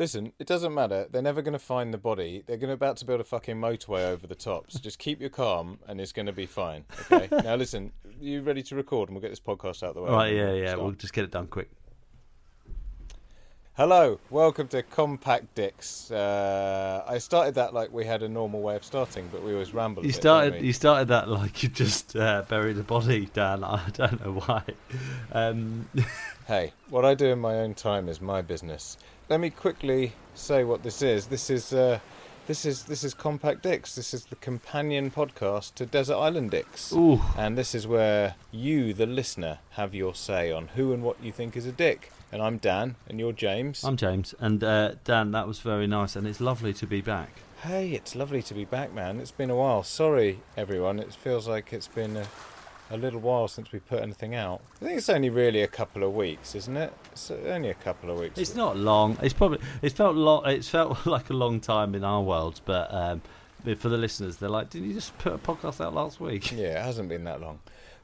Listen, it doesn't matter. They're never going to find the body. They're going to about to build a fucking motorway over the top. So just keep your calm, and it's going to be fine. Okay. now listen, you ready to record, and we'll get this podcast out of the way. Right, yeah, yeah. start. We'll just get it done quick. Hello, welcome to Compact Dicks. Uh, I started that like we had a normal way of starting, but we always ramble. You bit, started. You started that like you just uh, buried a body, Dan. I don't know why. Um, Hey, what I do in my own time is my business. Let me quickly say what this is. This is uh, this is this is Compact Dicks. This is the companion podcast to Desert Island Dicks. ooh, And this is where you, the listener, have your say on who and what you think is a dick. And I'm Dan, and you're James. I'm James, and uh, Dan. That was very nice, and it's lovely to be back. Hey, it's lovely to be back, man. It's been a while. Sorry, everyone. It feels like it's been a, a little while since we put anything out. I think it's only really a couple of weeks, isn't it? It's only a couple of weeks. It's not long. It's probably. It's felt long. It's felt like a long time in our world, but um, for the listeners, they're like, "Didn't you just put a podcast out last week?" Yeah, it hasn't been that long.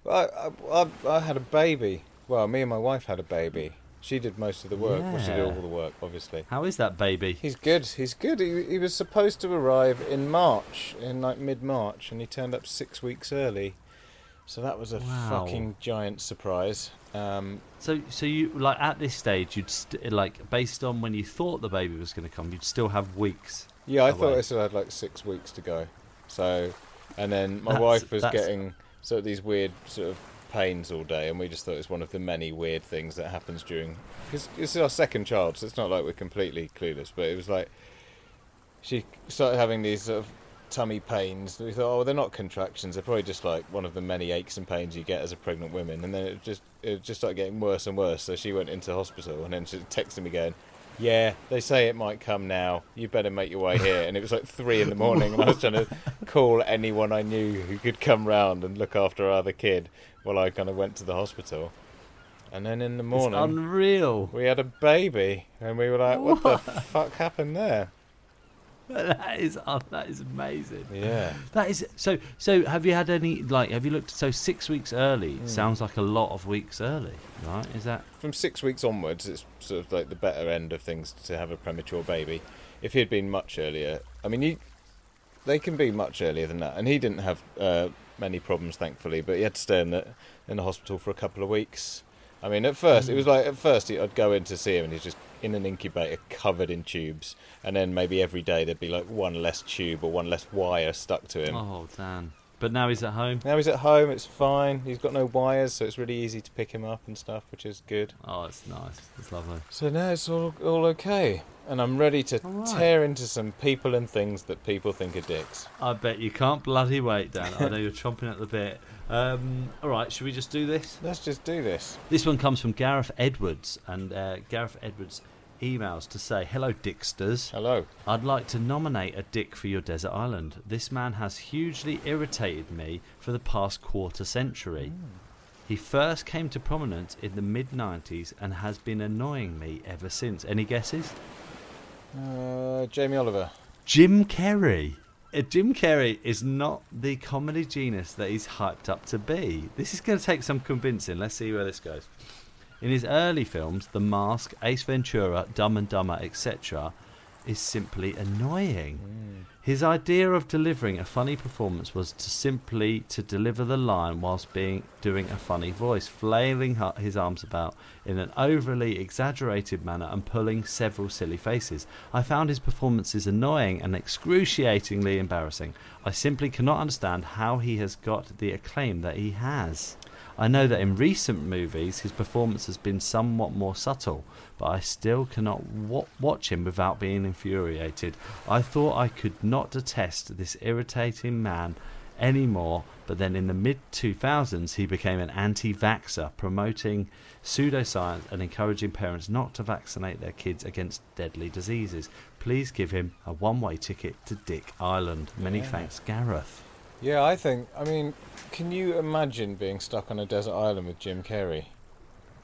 I, I, I, I had a baby. Well, me and my wife had a baby. She did most of the work. Well, she did all the work, obviously. How is that baby? He's good. He's good. He, he was supposed to arrive in March, in like mid March, and he turned up six weeks early. So that was a Wow. fucking giant surprise. Um, So, so you like at this stage, you'd st- like based on when you thought the baby was going to come, you'd still have weeks. yeah, I away. thought I still had like six weeks to go. So, and then my That's- wife was that's- getting sort of these weird sort of pains all day, and we just thought it was one of the many weird things that happens during. Because this is our second child, so it's not like we're completely clueless. But it was like she started having these sort of tummy pains. We thought, oh, they're not contractions. They're probably just like one of the many aches and pains you get as a pregnant woman. And then it just it just started getting worse and worse. So she went into hospital, and then she texted me going. Yeah, they say it might come now. You better make your way here. And it was like three in the morning, and I was trying to call anyone I knew who could come round and look after our other kid while I kind of went to the hospital. And then in the It's morning, unreal. we had a baby, and we were like, "What the fuck happened there?" that is uh, that is amazing. Yeah. That is so. So, have you had any like? Have you looked? So, six weeks early Hmm. sounds like a lot of weeks early, right? Is that from six weeks onwards, it's sort of like the better end of things to have a premature baby. If he had been much earlier, I mean, he, they can be much earlier than that, and he didn't have uh, many problems, thankfully. But he had to stay in the in the hospital for a couple of weeks. I mean, at first it was mm. like at first I'd go in to see him, and he's just in an incubator covered in tubes, and then maybe every day there'd be like one less tube or one less wire stuck to him. oh Dan? But now he's at home. Now he's at home, it's fine. He's got no wires, so it's really easy to pick him up and stuff, which is good. Oh, it's nice. It's lovely. So now it's all all okay, and I'm ready to right. tear into some people and things that people think are dicks. I bet you can't bloody wait, Dan. I know you're chomping at the bit. Um, all right, should we just do this? Let's just do this. This one comes from Gareth Edwards, and uh, Gareth Edwards emails to say, "Hello, Dicksters. Hello. I'd like to nominate a dick for your desert island. This man has hugely irritated me for the past quarter century. He first came to prominence in the mid 90s and has been annoying me ever since. Any guesses? Uh, Jamie Oliver. Jim Carrey. Uh, Jim Carrey is not the comedy genius that he's hyped up to be. This is going to take some convincing. Let's see where this goes. In his early films, The Mask, Ace Ventura, Dumb and Dumber, etc., is simply annoying. Mm. His idea of delivering a funny performance was to simply to deliver the line whilst being doing a funny voice, flailing his arms about in an overly exaggerated manner and pulling several silly faces. I found his performances annoying and excruciatingly embarrassing. I simply cannot understand how he has got the acclaim that he has. I know that in recent movies his performance has been somewhat more subtle, but I still cannot wa- watch him without being infuriated. I thought I could not detest this irritating man anymore, but then in the mid 2000s he became an anti vaxxer, promoting pseudoscience and encouraging parents not to vaccinate their kids against deadly diseases. Please give him a one way ticket to Dick Island. Many Yeah. thanks, Gareth. Yeah, I think. I mean, can you imagine being stuck on a desert island with Jim Carrey?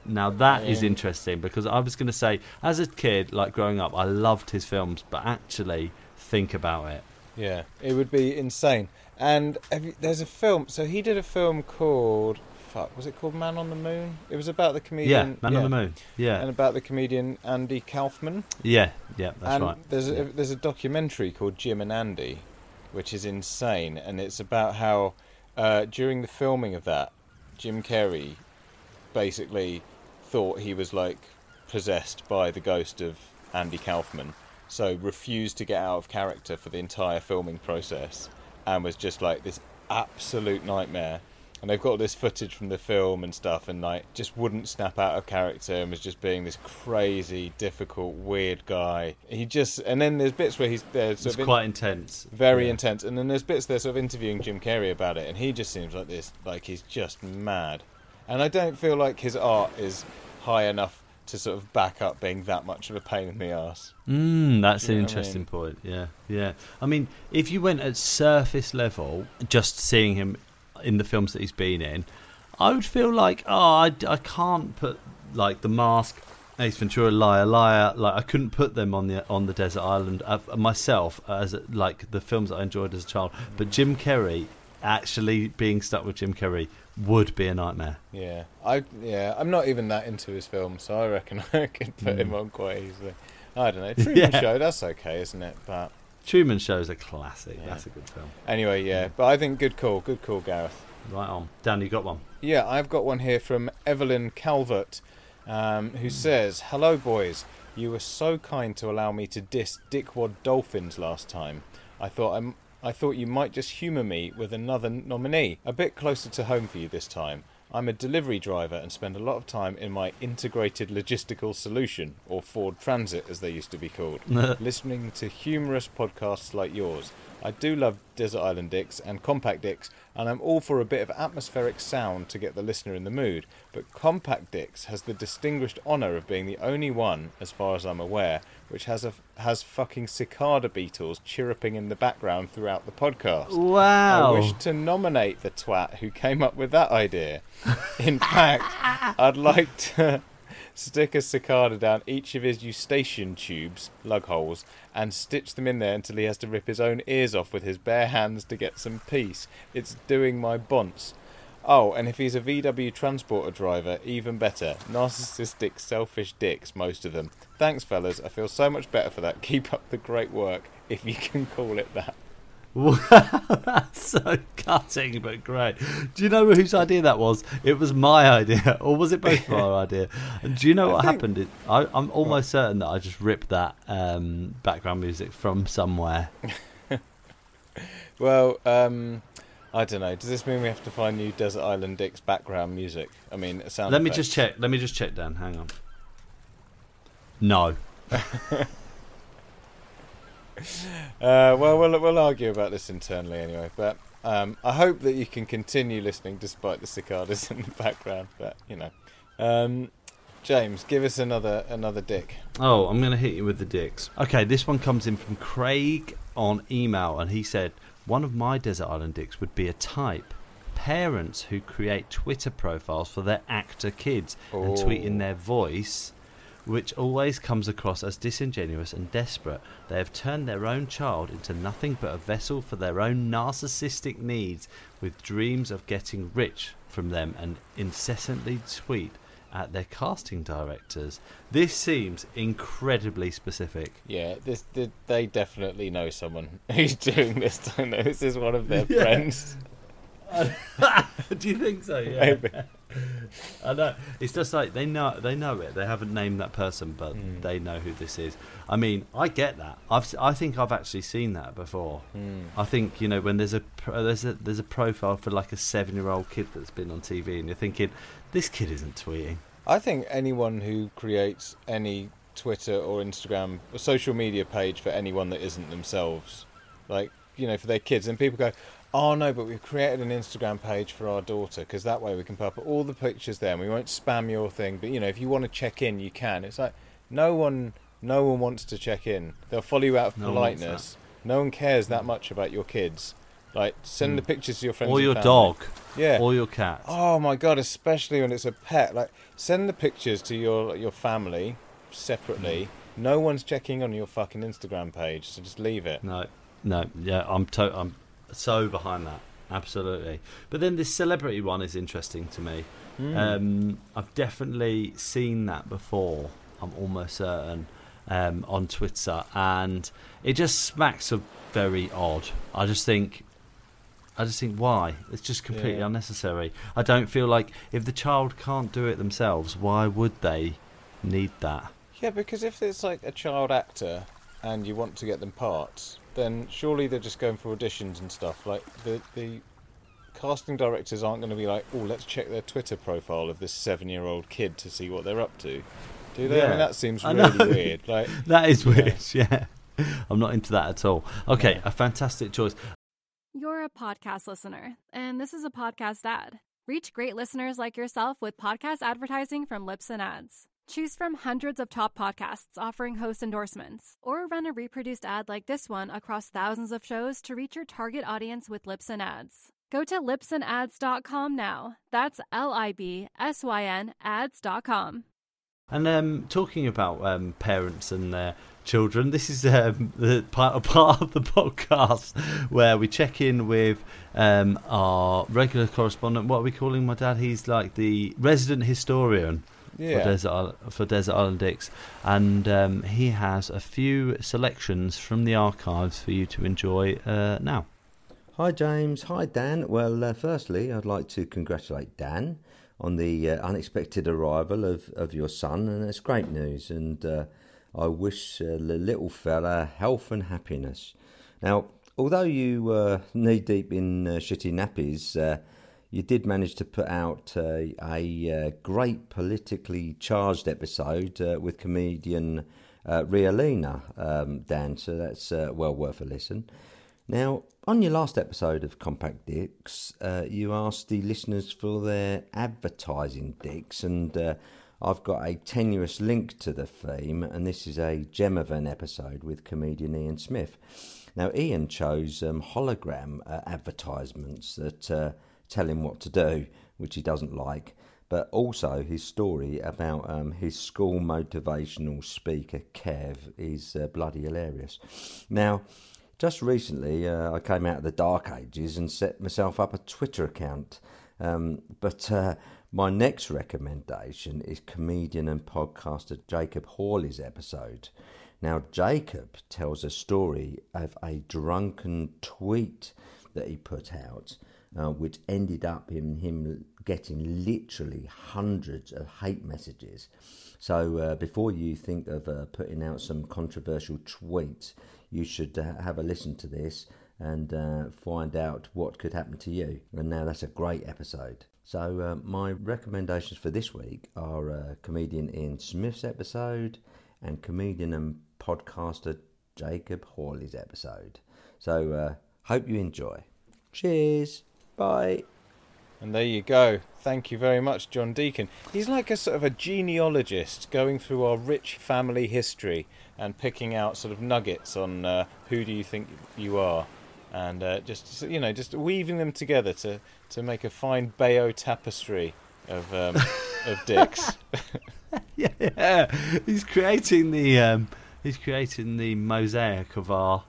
Now that is Yeah. interesting because I was going to say, as a kid, like growing up, I loved his films, but actually think about it. Yeah, it would be insane. And you, there's a film. So he did a film called fuck. Was it called Man on the Moon? It was about the comedian. Yeah. Man on the Moon. Yeah, And about the comedian Andy Kaufman. yeah, yeah. That's and right. there's Yeah. there's a documentary called Jim and Andy, which is insane, and it's about how uh, during the filming of that, Jim Carrey basically thought he was like possessed by the ghost of Andy Kaufman, so refused to get out of character for the entire filming process, and was just like this absolute nightmare. And they've got all this footage from the film and stuff, and like just wouldn't snap out of character, and was just being this crazy, difficult, weird guy. He just, and then there's bits where he's there, sort It's in- quite intense. very Yeah. intense. And then there's bits they're sort of interviewing Jim Carrey about it, and he just seems like this, like he's just mad. And I don't feel like his art is high enough to sort of back up being that much of a pain in the ass. Mm, that's You an what I interesting mean? point. Yeah, yeah. I mean, if you went at surface level, just seeing him in the films that he's been in, I would feel like, oh, I, I can't put like the mask, Ace Ventura, Liar, Liar. Like I couldn't put them on the on the desert island uh, myself as like the films that I enjoyed as a child. But Jim Carrey, actually being stuck with Jim Carrey would be a nightmare. Yeah, I yeah, I'm not even that into his film, so I reckon I could put him on quite easily. I don't know. Truman Yeah. Show, that's okay, isn't it? But Truman Show's a classic. Yeah. That's a good film. anyway, yeah. But I think good call, good call, Gareth. Right on. Dan, you got one. Yeah, I've got one here from Evelyn Calvert, um, who says, "Hello, boys. You were so kind to allow me to diss Dickwad Dolphins last time. I thought I'm." I thought you might just humour me with another nominee, a bit closer to home for you this time. I'm a delivery driver and spend a lot of time in my integrated logistical solution, or Ford Transit as they used to be called, listening to humorous podcasts like yours. I do love Desert Island Dicks and Compact Dicks, and I'm all for a bit of atmospheric sound to get the listener in the mood. But Compact Dicks has the distinguished honour of being the only one, as far as I'm aware, which has a has fucking cicada beetles chirruping in the background throughout the podcast. Wow. I wish to nominate the twat who came up with that idea. In fact, I'd like to stick a cicada down each of his eustachian tubes, lug holes, and stitch them in there until he has to rip his own ears off with his bare hands to get some peace. It's doing my bonce. Oh, and if he's a VW transporter driver, even better. Narcissistic, selfish dicks, most of them. Thanks, fellas. I feel so much better for that. Keep up the great work, if you can call it that. Wow, that's so cutting but great. Do you know whose idea that was? It was my idea, or was it both of our idea? And do you know I what think- happened? It, I, I'm almost certain that I just ripped that um, background music from somewhere. Well, um, I don't know. Does this mean we have to find new Desert Island Dicks background music? I mean, sound Let me just check. Let me just check, Dan. Hang on. No. Uh, well, we'll we'll argue about this internally anyway. But um, I hope that you can continue listening despite the cicadas in the background. But you know, um, James, give us another another dick. Oh, I'm going to hit you with the dicks. Okay, this one comes in from Craig on email, and he said one of my desert island dicks would be a type. Parents who create Twitter profiles for their actor kids and tweet in their voice, which always comes across as disingenuous and desperate. They have turned their own child into nothing but a vessel for their own narcissistic needs, with dreams of getting rich from them and incessantly tweet at their casting directors. This seems incredibly specific. Yeah, this, th they definitely know someone who's doing this. Don't they? This is one of their Yeah. friends. Do you think so? Yeah. Maybe. I know. It's just like they know they know it. They haven't named that person, but Hmm. they know who this is. I mean, I get that. I've I think I've actually seen that before. Hmm. I think you know when there's a there's a there's a profile for like a seven year old kid that's been on TV, and you're thinking this kid isn't tweeting. I think anyone who creates any Twitter or Instagram or social media page for anyone that isn't themselves, like you know, for their kids, and people go, "Oh no, but we've created an Instagram page for our daughter because that way we can put up all the pictures there, and we won't spam your thing. But you know, if you want to check in, you can." It's like no one, no one wants to check in. They'll follow you out of No one politeness. No one cares that much about your kids. Like send the hmm. pictures to your friends or your family. dog, Yeah. or your cat. Oh my god, especially when it's a pet. Like send the pictures to your your family separately. Hmm. No one's checking on your fucking Instagram page, so just leave it. No, no, yeah, I'm to- I'm so behind that. Absolutely. But then this celebrity one is interesting to me. Hmm. Um, I've definitely seen that before. I'm almost certain um, on Twitter, and it just smacks of very odd. I just think. I just think why it's just completely Yeah. unnecessary. I don't feel like if the child can't do it themselves, why would they need that? Yeah, because if it's like a child actor and you want to get them parts, then surely they're just going for auditions and stuff. Like the the casting directors aren't going to be like, oh, let's check their Twitter profile of this seven-year-old kid to see what they're up to. Do they? I mean, that seems really weird. Like, That is Yeah. weird. Yeah, I'm not into that at all. Okay, Yeah. a fantastic choice. You're a podcast listener, and this is a podcast ad. Reach great listeners like yourself with podcast advertising from Libsyn Ads. Choose from hundreds of top podcasts offering host endorsements, or run a reproduced ad like this one across thousands of shows to reach your target audience with Libsyn Ads. Go to libsynads.com now. That's L I B S Y N ads.com. And um, talking about um, parents and their children, this is um, the part, part of the podcast where we check in with um, our regular correspondent. What are we calling my dad? He's like the resident historian for. Desert Island, for Desert Island Dicks, and um, he has a few selections from the archives for you to enjoy uh, now. Hi, James. Hi, Dan. Well, uh, firstly, I'd like to congratulate Dan on the uh, unexpected arrival of, of your son, and it's great news. And uh, I wish uh, the little fella health and happiness. Now, although you were knee deep in uh, shitty nappies, uh, you did manage to put out uh, a uh, great politically charged episode uh, with comedian uh, Ria Lina, um, Dan. So that's uh, well worth a listen. Now, on your last episode of Compact Dicks, uh, you asked the listeners for their advertising dicks, and uh, I've got a tenuous link to the theme, and this is a gem of an episode with comedian Ian Smith. Now, Ian chose um, hologram advertisements that tell him what to do, which he doesn't like, but also his story about um, his school motivational speaker, Kev, is uh, bloody hilarious. Now, just recently, uh, I came out of the dark ages and set myself up a Twitter account. Um, but uh, my next recommendation is comedian and podcaster Jacob Hawley's episode. Now, Jacob tells a story of a drunken tweet that he put out, uh, which ended up in him getting literally hundreds of hate messages. So, uh, before you think of uh, putting out some controversial tweets, you should uh, have a listen to this and uh, find out what could happen to you. And now that's a great episode. So, uh, my recommendations for this week are comedian Ian Smith's episode and comedian and podcaster Jacob Hawley's episode. So, hope you enjoy. Cheers. Bye. And there you go. Thank you very much, John Deacon. He's like a sort of a genealogist going through our rich family history and picking out sort of nuggets on uh, who do you think you are, and uh, just you know just weaving them together to to make a fine Bayeux tapestry of um, of dicks. yeah, yeah, he's creating the um, he's creating the mosaic of our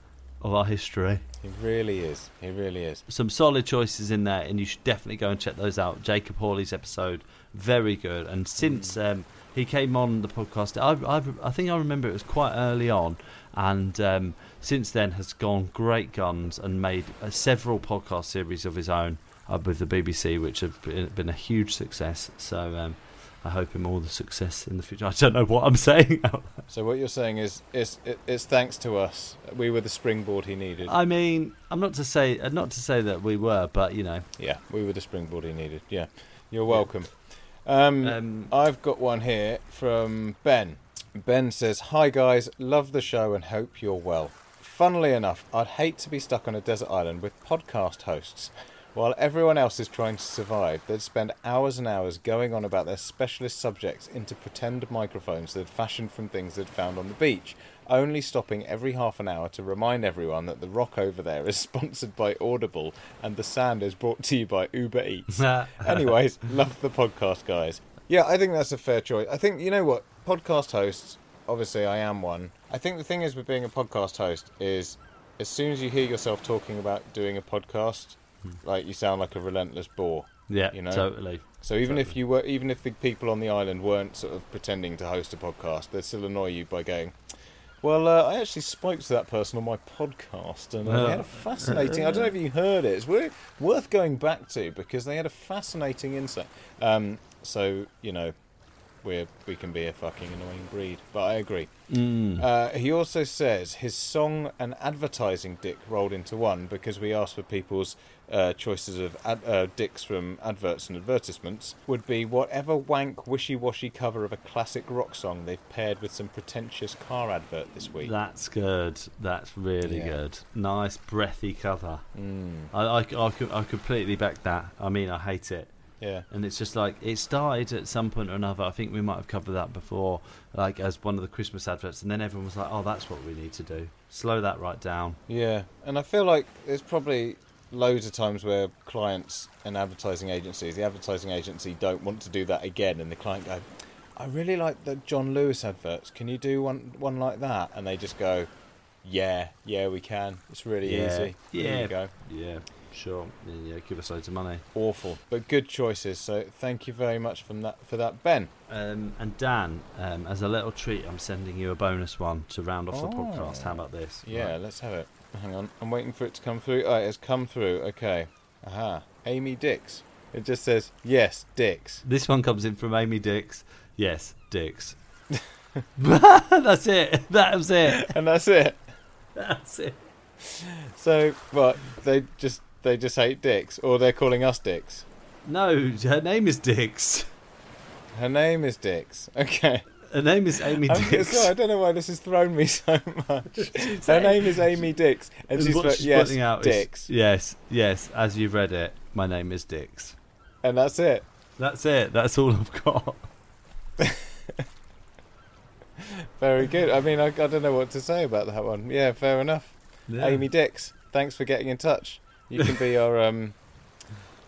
of our history. He really is. He really is. Some solid choices in there, and you should definitely go and check those out. Jacob Hawley's episode, very good. And since um, he came on the podcast, I've, I've, I think I remember it was quite early on, and um, since then has gone great guns and made uh, several podcast series of his own uh, with the BBC, which have been, been a huge success. So um, I hope him all the success in the future. I don't know what I'm saying. So what you're saying is, it's, it, it's thanks to us. We were the springboard he needed. I mean, I'm not to say uh, not to say that we were, but you know, yeah, we were the springboard he needed. Yeah, you're welcome. Um, um, I've got one here from Ben. Ben says, Hi guys, love the show and hope you're well. Funnily enough, I'd hate to be stuck on a desert island with podcast hosts. While everyone else is trying to survive, they'd spend hours and hours going on about their specialist subjects into pretend microphones they'd fashioned from things they'd found on the beach, only stopping every half an hour to remind everyone that the rock over there is sponsored by Audible and the sand is brought to you by Uber Eats. Anyways, love the podcast, guys. Yeah, I think that's a fair choice. I think, you know what? Podcast hosts, obviously, I am one. I think the thing is with being a podcast host is as soon as you hear yourself talking about doing a podcast, like you sound like a relentless bore. yeah, you know? totally. So even if you were, even if the people on the island weren't sort of pretending to host a podcast, they'd still annoy you by going, "Well, uh, I actually spoke to that person on my podcast, and uh, they had a fascinating. I don't know if you heard it. It's wor- worth going back to because they had a fascinating insight. Um, so you know, we we can be a fucking annoying breed. But I agree. Mm. Uh, he also says his song and advertising dick rolled into one because we asked for people's uh, choices of ad- uh, dicks from adverts and advertisements would be whatever wank wishy-washy cover of a classic rock song they've paired with some pretentious car advert this week. That's good. That's really Yeah. good. Nice breathy cover. Mm, I, I, I, I completely back that. I mean, I hate it. Yeah. And it's just like it started at some point or another. I think we might have covered that before, like as one of the Christmas adverts, and then everyone was like, "Oh, that's what we need to do. Slow that right down." Yeah, and I feel like there's probably loads of times where clients and advertising agencies, the advertising agency don't want to do that again, and the client go, "I really like the John Lewis adverts. Can you do one one like that?" And they just go, "Yeah, yeah, we can. It's really Yeah, easy. Yeah. Yeah, sure. Yeah, yeah, give us loads of money. Awful, but good choices. So thank you very much from that for that, Ben. Um, and Dan, um, as a little treat, I'm sending you a bonus one to round off the Oh. podcast. How about this? Yeah, Right. let's have it. Hang on, I'm waiting for it to come through. Oh, it has come through. Okay. Aha. Amy Dix. It just says yes, Dix. This one comes in from Amy Dix. Yes, Dix. That's it. That was it. And that's it. That's it. So, what? They just they just hate dicks, or they're calling us dicks. No, her name is Dix. Her name is Dix. Okay. Her name is Amy I'm Dix. sorry, I don't know why this has thrown me so much. Her name is Amy Dix, and she's what she's yes, out is- Dix, yes, yes. As you've read it, my name is Dix. and that's it. That's it. That's all I've got. Very good. I mean, I, I don't know what to say about that one. Yeah, fair enough. Yeah. Amy Dix, thanks for getting in touch. You can be our um,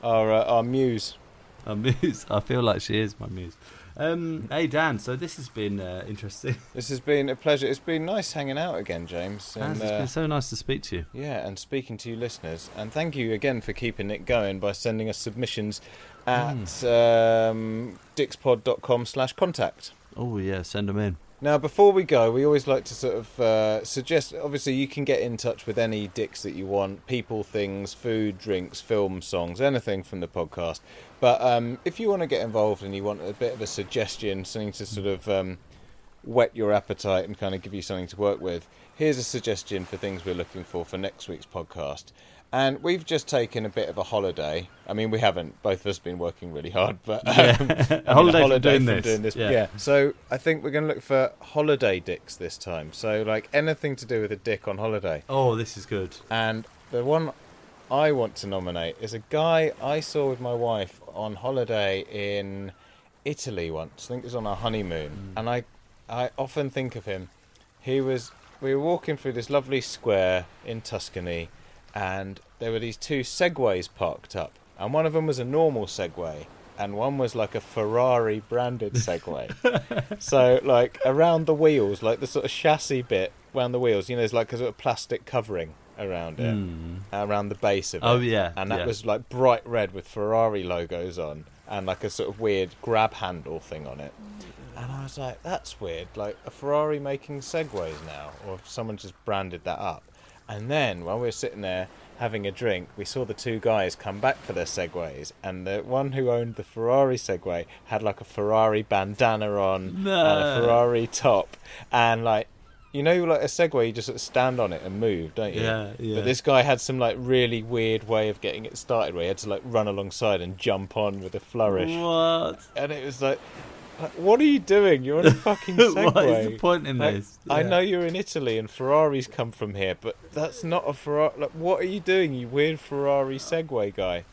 our uh, our muse. A muse. I feel like she is my muse. Um, hey Dan, so this has been uh, interesting. This has been a pleasure. It's been nice hanging out again, James. And it's uh, been so nice to speak to you. Yeah, and speaking to you listeners, and thank you again for keeping it going by sending us submissions at um, dixpod.com slash contact. Oh yeah, send them in. Now, before we go, we always like to sort of uh, suggest. Obviously, you can get in touch with any dicks that you want people, things, food, drinks, film, songs, anything from the podcast. But um, if you want to get involved and you want a bit of a suggestion, something to sort of um, whet your appetite and kind of give you something to work with, here's a suggestion for things we're looking for for next week's podcast. And we've just taken a bit of a holiday. I mean, we haven't. Both of us have been working really hard, but um, Yeah. A mean, holiday from doing this. Yeah. Yeah. So I think we're going to look for holiday dicks this time. So like anything to do with a dick on holiday. Oh, this is good. And the one I want to nominate is a guy I saw with my wife on holiday in Italy once. I think it was on our honeymoon. And I I often think of him. He was we were walking through this lovely square in Tuscany and there were these two segways parked up. And one of them was a normal Segway and one was like a Ferrari branded Segway. so like around the wheels, like the sort of chassis bit around the wheels, you know, there's like a sort of plastic covering around it, Mm. around the base of it. Oh, yeah, and that yeah. was like bright red with Ferrari logos on, and like a sort of weird grab handle thing on it. And I was like, that's weird. Like a Ferrari making Segways now, or someone just branded that up. And then while we were sitting there having a drink, we saw the two guys come back for their Segways, and the one who owned the Ferrari Segway had like a Ferrari bandana on and a Ferrari top, and like. You know, like a Segway, you just sort of stand on it and move, don't you? Yeah, yeah. But this guy had some like really weird way of getting it started, where he had to like run alongside and jump on with a flourish What? and it was like, like, what are you doing? You're on a fucking Segway. what is the point in Like, this? I know you're in Italy and Ferraris come from here, but that's not a Ferrari. Like, what are you doing, you weird Ferrari Segway guy?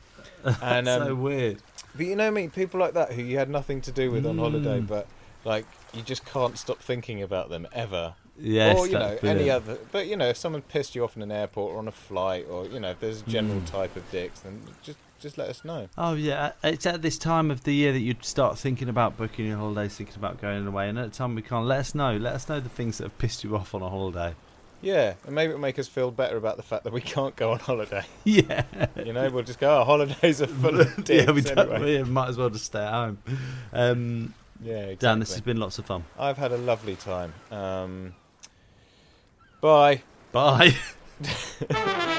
And um, so weird. but you know me, people like that who you had nothing to do with on holiday, Mm. but like you just can't stop thinking about them ever. Yes, or you know that's any other. But you know if someone pissed you off in an airport or on a flight, or you know if there's a general Mm. type of dicks, then just just let us know. Oh yeah, it's at this time of the year that you'd start thinking about booking your holidays, thinking about going away, and at the time we can't. Let us know. Let us know the things that have pissed you off on a holiday. Yeah, and maybe it'll make us feel better about the fact that we can't go on holiday. Yeah, You know, we'll just go. Oh, holidays are full of dicks yeah, we don't. anyway. We might as well just stay at home. Um, Yeah, exactly. Dan, this has been lots of fun. I've had a lovely time. Um, bye. Bye.